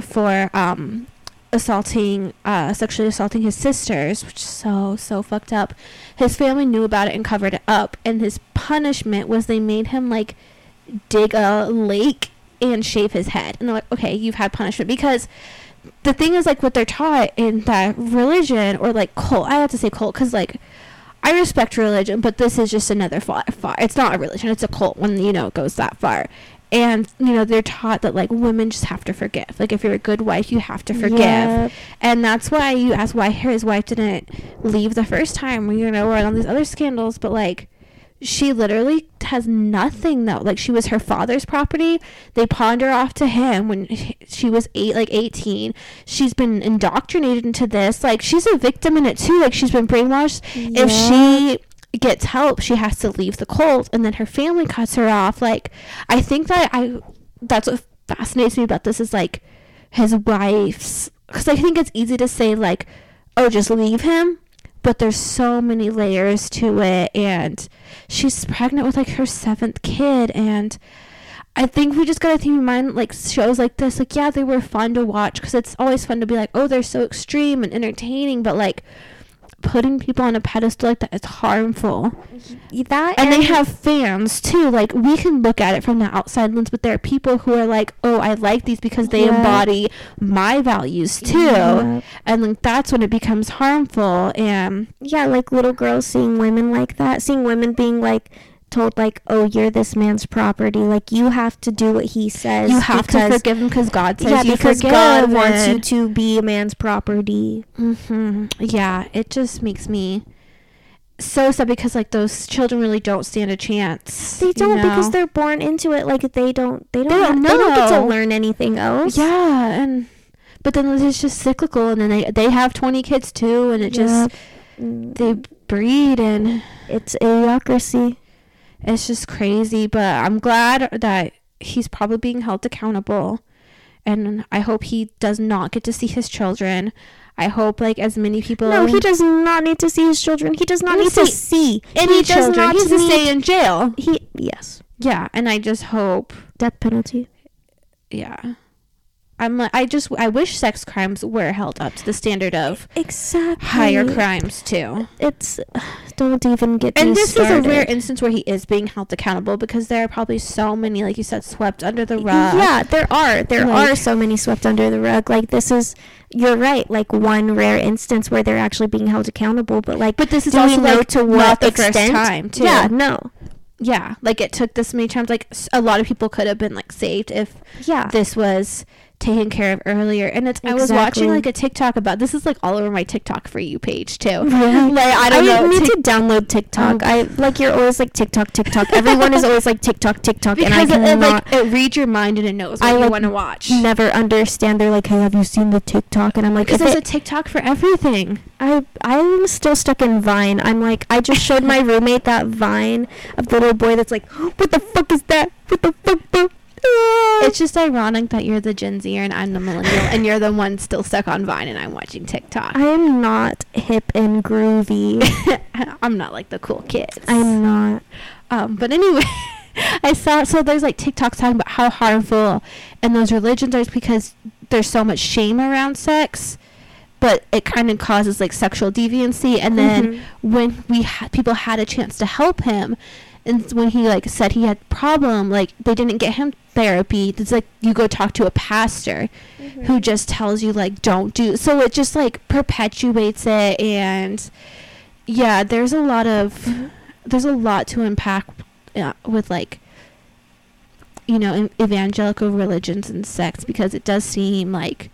for um assaulting uh sexually assaulting his sisters which is so so fucked up his family knew about it and covered it up and his punishment was they made him like dig a lake and shave his head. And they're like okay you've had punishment because the thing is like what they're taught in that religion or like cult i have to say cult because like i respect religion but this is just another far, far it's not a religion it's a cult when you know it goes that far. And you know they're taught that like women just have to forgive. Like if you're a good wife you have to forgive. Yep. and that's why you ask why his wife didn't leave the first time you know or on these other scandals but like she literally has nothing though. Like she was her father's property. They pawned her off to him when she was eight like 18 she's been indoctrinated into this. Like she's a victim in it too. Like she's been brainwashed. If she gets help she has to leave the cult and then her family cuts her off. Like i think that i that's what fascinates me about this is like his wife's because i think it's easy to say like oh just leave him but there's so many layers to it and she's pregnant with like her seventh kid and i think we just gotta keep in mind like shows like this like yeah they were fun to watch because it's always fun to be like oh they're so extreme and entertaining but like putting people on a pedestal like that is harmful that and they have fans too like we can look at it from the outside lens but there are people who are like oh i like these because they Yeah. embody my values too Yeah. and like that's when it becomes harmful and yeah, like little girls seeing women like that, seeing women being like told like, "Oh, you're this man's property. Like you have to do what he says." you have to forgive him because god says Yeah, you because forgive God wants you to be a man's property. Mm-hmm. Yeah, it just makes me so sad because like those children really don't stand a chance. They don't because know? they're born into it. Like they don't. They don't. They don't They don't get to learn anything else. yeah, and but then it's just cyclical, and then they they have twenty kids too, and it just Mm, they breed, and it's idiocracy. It's just crazy. But I'm glad that he's probably being held accountable, and I hope he does not get to see his children. I hope like as many people. No, he does not need to see his children. He does not He need to see any he does children. not He's to stay in jail. He yes, Yeah, and I just hope death penalty. yeah i'm like i just i wish sex crimes were held up to the standard of Exactly. higher crimes too It's don't even get and this started. is a rare instance where he is being held accountable because there are probably so many like you said swept under the rug Yeah, there are. There Like- are so many swept under the rug. Like this is you're right, like one rare instance where they're actually being held accountable, but like but this is also know like to what not the extent? first time too Yeah, no. yeah, like it took this many times. Like a lot of people could have been like saved if Yeah. this was taken care of earlier. And it's I was watching like a TikTok about this is like all over my TikTok for you page too. Really? Like I don't know. need to download TikTok. Oh. I like you're always like TikTok, TikTok. Everyone is always like TikTok, TikTok, and I because it, it, cannot like it reads your mind and it knows what I, you like, want to watch. never understand. They're like, "Hey, have you seen the TikTok?" And I'm like, Because there's a TikTok for everything. I I'm still stuck in Vine. I'm like, I just showed my roommate that Vine of the little boy that's like, "What the fuck is that? What the fuck?" bro?" Ah." It's just ironic that you're the Gen Zer and I'm the millennial, and you're the one still stuck on Vine, and I'm watching TikTok. I am not hip and groovy. I'm not like the cool kids. I'm not. Um, but anyway, I saw so there's like TikToks talking about how harmful and those religions are because there's so much shame around sex, but it kind of causes like sexual deviancy. And then Mhm. when we ha- people had a chance to help him, and when he like said he had problem, like they didn't get him therapy. It's like you go talk to a pastor who just tells you like don't do. So it just like perpetuates it and yeah, there's a lot of there's a lot to unpack uh, with like you know evangelical religions and sex because it does seem like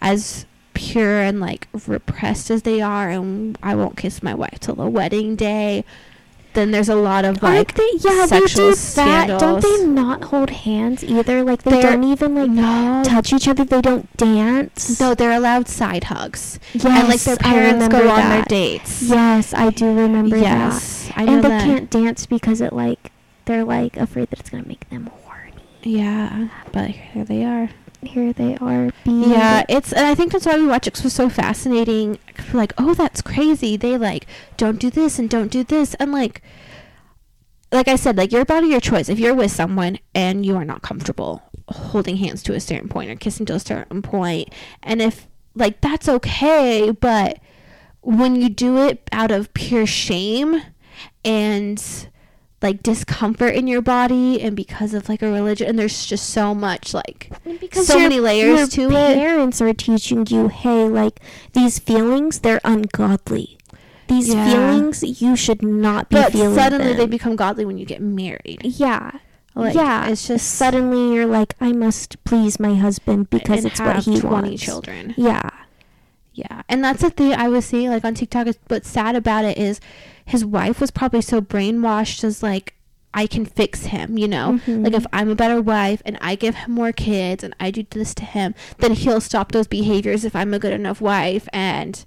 as pure and like repressed as they are and I won't kiss my wife till the wedding day then there's a lot of like they? Yeah, sexual they do that. Don't they not hold hands either? Like they They're- don't even like no touch each other. They don't dance. no they're allowed side hugs yes, and like their I parents go remember on their that. dates Yes, I do remember yes I that. know and they that can't dance because it like they're like afraid that it's gonna make them horny. yeah but here they are Here they are being. Yeah, it's and I think that's why we watch it it's so fascinating. Like, oh, that's crazy. They like don't do this and don't do this, and like, like I said, like your body, your choice. If you're with someone and you are not comfortable holding hands to a certain point or kissing to a certain point, and if like that's okay, but when you do it out of pure shame and like discomfort in your body and because of like a religion and there's just so much like so many layers to it. Parents are teaching you, hey, like these feelings, they're ungodly. These Yeah. feelings, you should not be but feeling. suddenly they become godly when you get married. Yeah. Like, yeah. it's just suddenly you're like, I must please my husband because it's what he 20 wants. children. Yeah. Yeah, and that's the thing I was seeing like on TikTok. Is what's sad about it is his wife was probably so brainwashed as like I can fix him. You know, Mhm. like if I'm a better wife and I give him more kids and I do this to him, then he'll stop those behaviors if I'm a good enough wife. And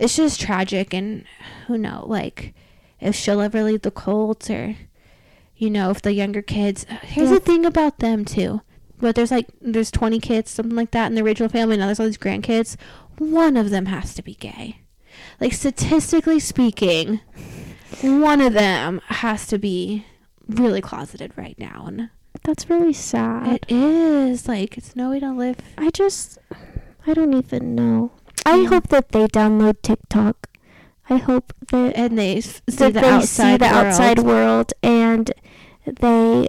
it's just tragic. And who know, like if she'll ever leave the cult or you know if the younger kids. Here's Yeah. the thing about them too. But there's like there's 20 kids, something like that in the original family. Now there's all these grandkids. One of them has to be gay. Like statistically speaking, one of them has to be really closeted right now, and That's really sad. it is like it's no way to live. I just, I don't even know. I Yeah. hope that they download TikTok. I hope that, And they see that the they outside see the world. outside world and they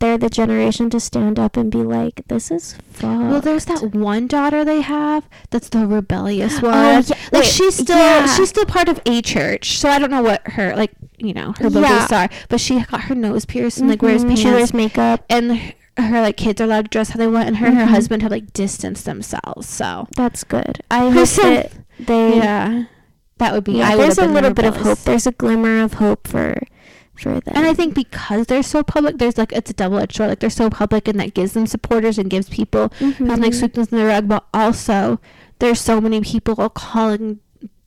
they're the generation to stand up and be like, this is fucked. Well, there's that one daughter they have that's the rebellious one. Oh, yeah. Like Wait, she's still yeah. she's still part of a church, so I don't know what her like you know her beliefs Yeah. are. But she got her nose pierced and like wears pants. She wears makeup. and her, like kids are allowed to dress how they want, and her and her Mhm. husband have like distanced themselves. So That's good. I hope that they. yeah, that would be. Yeah, I there's a little bit of hope. There's a glimmer of hope for And I think because they're so public, there's like it's a double edged sword. Like they're so public, and that gives them supporters and gives people who like Mhm. sweep them in the rug. But also, there's so many people calling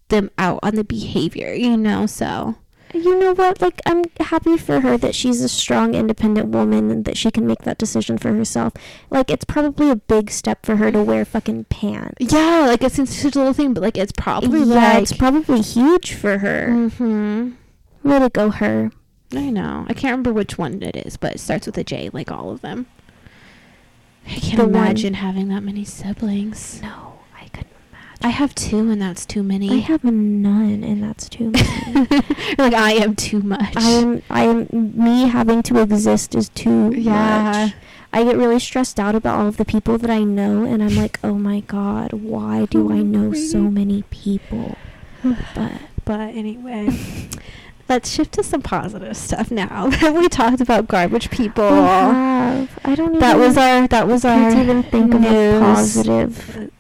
them out on the behavior. You know, so You know what? Like, I'm happy for her that she's a strong, independent woman and that she can make that decision for herself. Like, it's probably a big step for her to wear fucking pants. yeah, like it seems such a little thing, but like it's probably yeah, like. it's probably huge for her. hmm Way to go, her. I know. I can't remember which one it is, but it starts with a J, like all of them. I can't The one- imagine having that many siblings. No, I couldn't imagine. I have two, and that's too many. I have none, and that's too many. like I am too much. I am, I am, me having to exist is too Yeah. much. I get really stressed out about all of the people that I know, and I'm like, oh my god, why do I oh, know so many people? But But anyway, let's shift to some positive stuff now. we talked about garbage people. We have. I don't even. That was our. That was our. even think of a positive.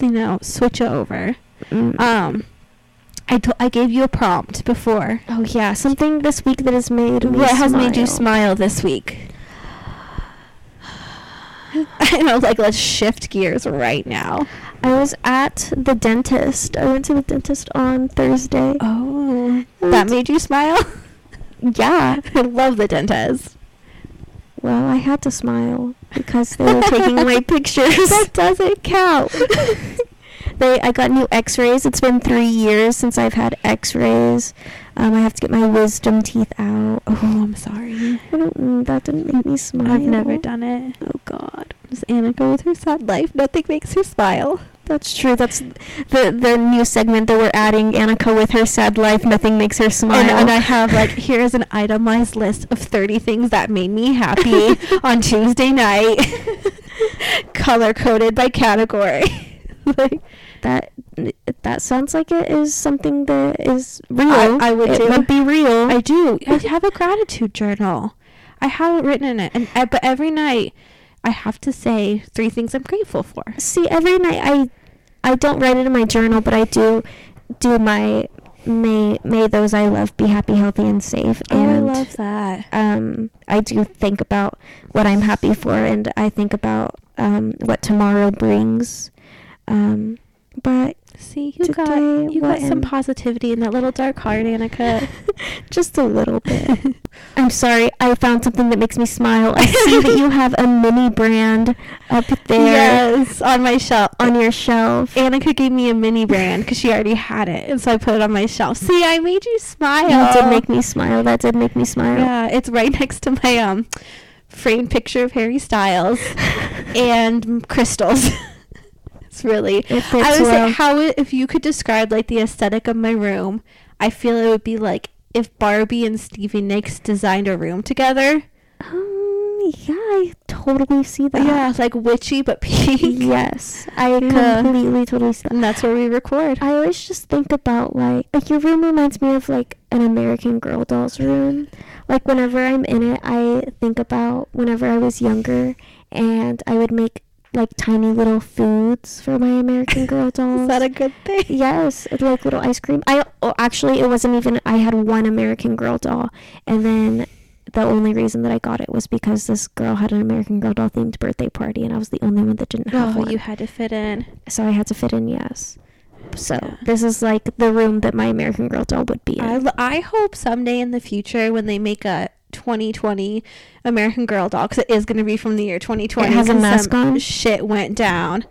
You know, switch over. Mm. Um, I I gave you a prompt before. oh yeah, something this week that has made me What has made you smile. smile this week? I know, like let's shift gears right now. I was at the dentist. I went to the dentist on Thursday. Oh, that made you smile? Yeah. I love the dentist. Well, I had to smile because they were taking my pictures. That doesn't count. they, I got new X-rays. It's been three years since I've had X-rays. Um, I have to get my wisdom teeth out. Oh, I'm sorry. Mm, that didn't make me smile. I've never done it. Oh God, Does Annika with her sad life? Nothing makes her smile. that's true. That's the the new segment that we're adding. Annika with her sad life. Nothing makes her smile. And, and I have like here's an itemized list of 30 things that made me happy on Tuesday night, color coded by category. like that that sounds like it is something that is real. I- I would it would be real. I do. I have a gratitude journal. I have it written in it, and uh, but every night I have to say three things I'm grateful for. see every night. I I don't write it in my journal, but I do do my may may those I love be happy, healthy, and safe. Oh, I love that. um, I do think about what I'm happy for, and I think about um, what tomorrow brings. Um, but See, you got you got some positivity in that little dark heart, Annika. just a little bit. I'm sorry, I found something that makes me smile. I see that you have a mini brand up there yes, on my shelf. on your shelf. Annika gave me a mini brand because she already had it, and so I put it on my shelf. See, I made you smile. That did make me smile. That did make me smile. Yeah, it's right next to my um framed picture of Harry Styles and crystals. It's really. It fits I was well. like, how if you could describe like the aesthetic of my room, I feel it would be like if Barbie and Stevie Nicks designed a room together. Um, yeah, I totally see that. Yeah, like witchy but pink. Yes, I completely totally see that. And that's where we record. I always just think about like like your room reminds me of like an American Girl doll's room. Like whenever I'm in it, I think about whenever I was younger and I would make like tiny little foods for my American Girl dolls. Is that a good thing? Yes, like little ice cream. I oh, actually it wasn't even. I had one American Girl doll, and then the only reason that I got it was because this girl had an American Girl doll themed birthday party, and I was the only one that didn't have Oh, one. you had to fit in. so I had to fit in. Yes. So Yeah. this is like the room that my American Girl doll would be in. I, l- I hope someday in the future when they make a 2020 American Girl doll, because it is going to be from the year 2020. It has a mask on? Shit went down,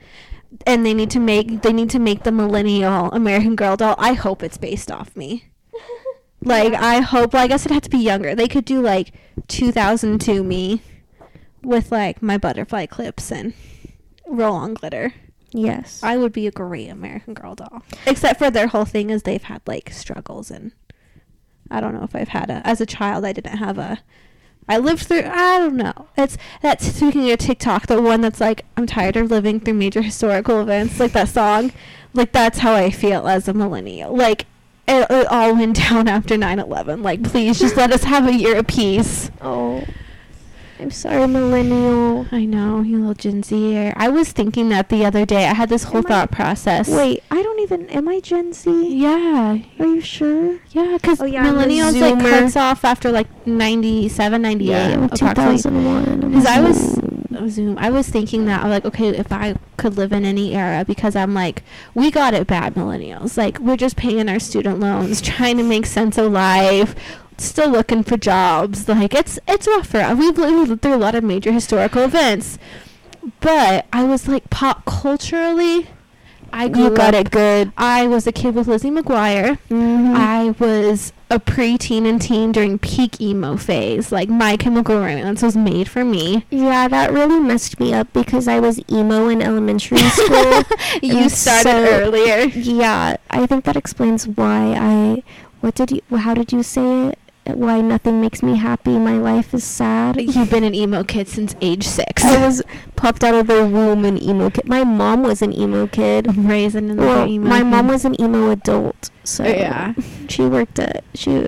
and they need to make they need to make the millennial American Girl doll. I hope it's based off me. Like I hope. Well, I guess it had to be younger. They could do like 2002 me, with like my butterfly clips and roll on glitter. yes. I would be a great American Girl doll. Except for their whole thing is they've had like struggles and I don't know if I've had a as a child I didn't have a I lived through I don't know. It's that's speaking of TikTok, the one that's like I'm tired of living through major historical events, like that song. Like that's how I feel as a millennial. Like it, it all went down after 9/11. Like please just let us have a year of peace. oh, I'm sorry, millennial. I know, you little Gen Z. I was thinking that the other day. I had this whole Am I- thought process. Wait, I don't even. Am I Gen Z? Yeah, Are you sure? Yeah, because Oh, yeah, millennials like cuts off after like 97, 98, yeah, 2001. Because I was. Zoom. I was thinking that I'm like, okay, if I could live in any era, because I'm like, we got it bad, millennials. Like we're just paying our student loans, trying to make sense of life, still looking for jobs. Like it's it's rough for us. We've lived through a lot of major historical events, but I was like, pop culturally, I grew You got up- it good. I was a kid with Lizzie McGuire. Mhm. I was a preteen and teen during peak emo phase. Like My Chemical Romance was made for me. Yeah, that really messed me up because I was emo in elementary school. you started so- earlier. yeah, I think that explains why I. What did you? How did you say it? Why nothing makes me happy. My life is sad. You've been an emo kid since age six. I was popped out of the womb an emo kid. My mom was an emo kid. raised in the Well, emo. my mom was an emo adult, so Oh, yeah. she worked at she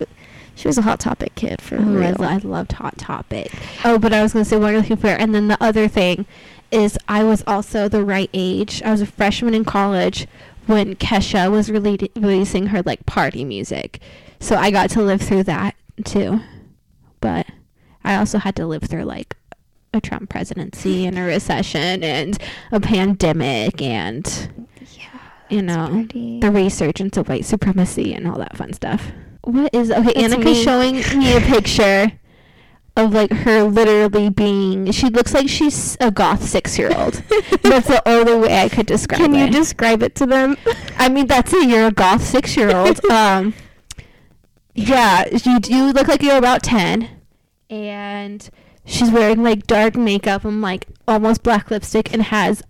She was a hot topic kid for Oh, I, real. I loved Hot Topic. Oh, but I was gonna say one other for, and then the other thing is I was also the right age. I was a freshman in college when Kesha was rele- releasing her like party music, so I got to live through that too. But I also had to live through like a Trump presidency and a recession and a pandemic and yeah, you know pretty- the resurgence of white supremacy and all that fun stuff. What is okay? That's Annika's me. showing me a picture of like her literally being. She looks like she's a goth six year old. that's the only way I could describe it. Can you describe it to them? I mean, that's it. You're a goth six year old. um, yeah, you do look like you're about ten, and she's wearing like dark makeup and like almost black lipstick, and has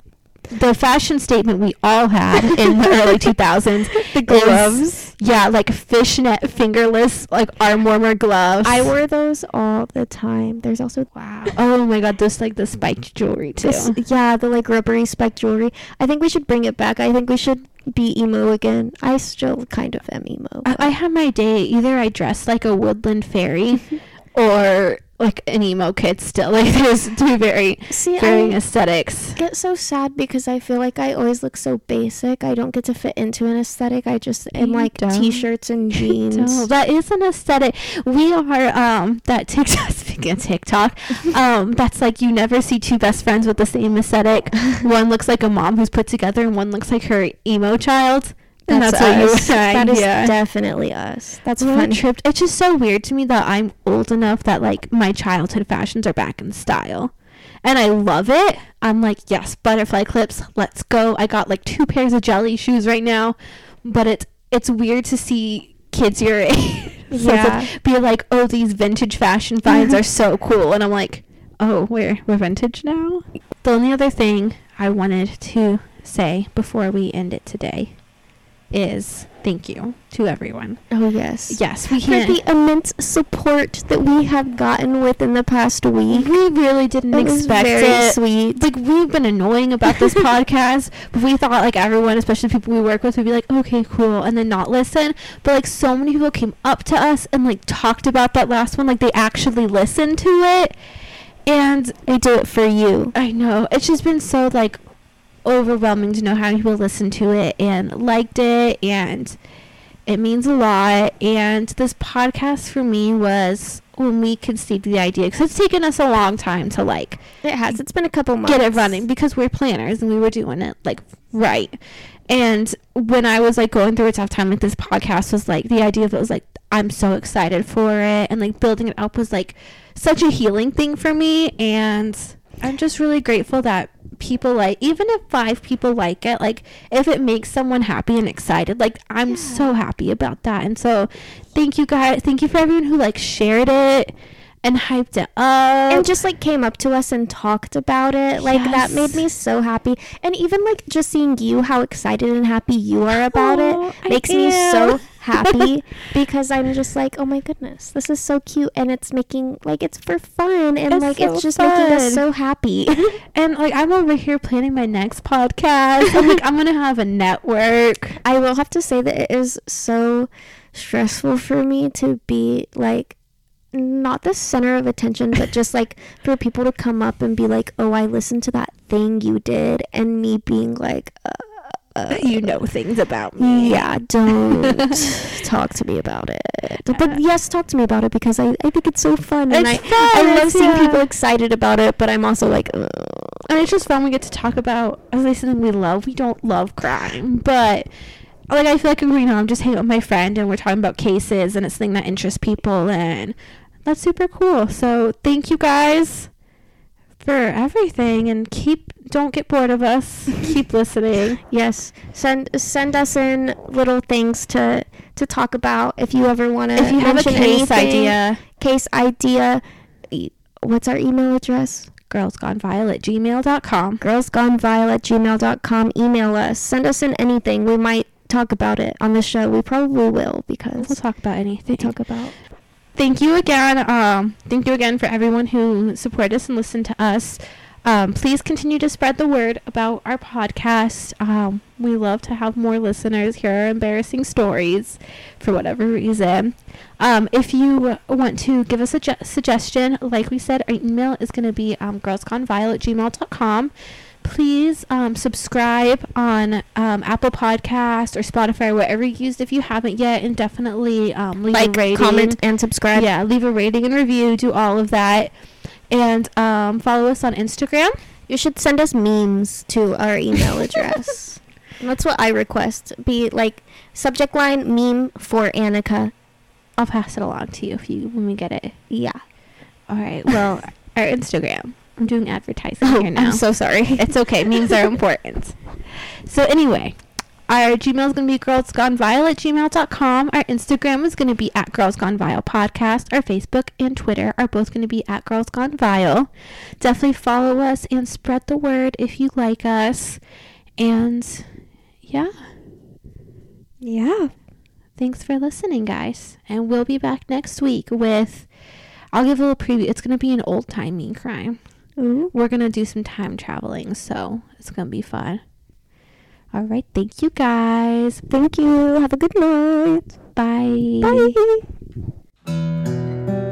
the fashion statement we all had in the early 2000s. The is- gloves. yeah, like fishnet fingerless, like arm warmer gloves. I wore those all the time. There's also wow. Oh my god, those like the spiked jewelry too. This, yeah, the like rubbery spiked jewelry. I think we should bring it back. I think we should be emo again. I still kind of am emo. I, I had my day. Either I dressed like a woodland fairy, or like an emo kid. Still, like there's two very See, varying I aesthetics. get so sad because I feel like I always look so basic. I don't get to fit into an aesthetic. I just am You like don't. t-shirts and jeans. That is an aesthetic. We are um that TikTok speaking of TikTok, um that's like you never see two best friends with the same aesthetic. one looks like a mom who's put together, and one looks like her emo child. And That's, that's, what you us. That is yeah. definitely us. That's What a funny. trip. It's just so weird to me that I'm old enough that like my childhood fashions are back in style. And I love it. I'm like, yes, butterfly clips, let's go. I got like two pairs of jelly shoes right now. But it's it's weird to see kids your age. Yeah. be like, oh, these vintage fashion finds are so cool. And I'm like, oh, we're, we're vintage now? The only other thing I wanted to say before we end it today is thank you to everyone. Oh yes. Yes, we For can't. the immense support that we have gotten within the past week. we really didn't It was expect very it. sweet. Like we've been annoying about this podcast, but we thought like everyone, especially people we work with, would be like, okay, cool, and then not listen. But like so many people came up to us and like talked about that last one, like they actually listened to it, and They do it for you. I know it's just been so like overwhelming to know how many people listened to it and liked it and it means a lot and this podcast for me was when we conceived the idea because it's taken us a long time to like It has. It's been a couple months. get it running because we're planners and we were doing it like right and when i was like going through a tough time like this podcast was like the idea of it was like i'm so excited for it and like building it up was like such a healing thing for me and i'm just really grateful that people like even if five people like it like if it makes someone happy and excited like i'm so happy about that and so thank you guys thank you for everyone who like shared it and hyped it up and just like came up to us and talked about it. Like that made me so happy. And even like just seeing you how excited and happy you are about Oh, it makes me so. Happy because I'm just like, "Oh my goodness, this is so cute and it's making like it's for fun and It's like so it's just making us so happy." And like I'm over here planning my next podcast. I'm like I'm gonna have a network. I will have to say that it is so stressful for me to be like not the center of attention, but just like for people to come up and be like, "Oh, I listened to that thing you did," and me being like, uh, uh, you know things about me. "Yeah, don't talk to me about it." But yes, talk to me about it because I, I think it's so fun, and I It's fun, I love it's- seeing yeah. people excited about it. But I'm also like, Ugh. And it's just fun we get to talk about as I said we love. We don't love crime, but like I feel like you know I'm just hanging out with my friend and we're talking about cases and it's something that interests people and that's super cool. So thank you guys for everything and keep don't get bored of us. keep listening. Yes, send send us in little things to to talk about if you ever want to. If you have a case idea, case idea. What's our email address? girlsgonevile at gmail.com. Girlsgonevile at gmail.com. Email us. Send us in anything. We might talk about it on the show. We probably will because We'll talk about anything. we talk about. thank you again. Um, thank you again for everyone who supported us and listened to us. Um, please continue to spread the word about our podcast. Um, we love to have more listeners hear our embarrassing stories for whatever reason. Um, if you want to give us a ju- suggestion, like we said, our email is going to be um, at gmail.com. Please um, subscribe on um, Apple Podcast or Spotify, whatever you used if you haven't yet, and definitely um, leave a Like, rating. comment, and subscribe. Yeah, leave a rating and review. Do all of that, and um, follow us on Instagram. You should send us memes to our email address. That's what I request. Be like subject line meme for Annika. I'll pass it along to you if you when we get it. Yeah. All right. Well, our Instagram. I'm doing advertising Oh, here now. I'm so sorry. it's okay. Memes are important. So anyway, our Gmail is going to be girlsgonevile at gmail.com. Our Instagram is going to be at Girls Gone Vile Podcast. Our Facebook and Twitter are both going to be at Girls Gone Vile. Definitely follow us and spread the word if you like us. And yeah, yeah. thanks for listening, guys. And we'll be back next week with, I'll give a little preview. It's going to be an old timey crime. Ooh. We're going to do some time traveling, so it's going to be fun. All right. Thank you, guys. Thank you. Have a good night. Bye. Bye.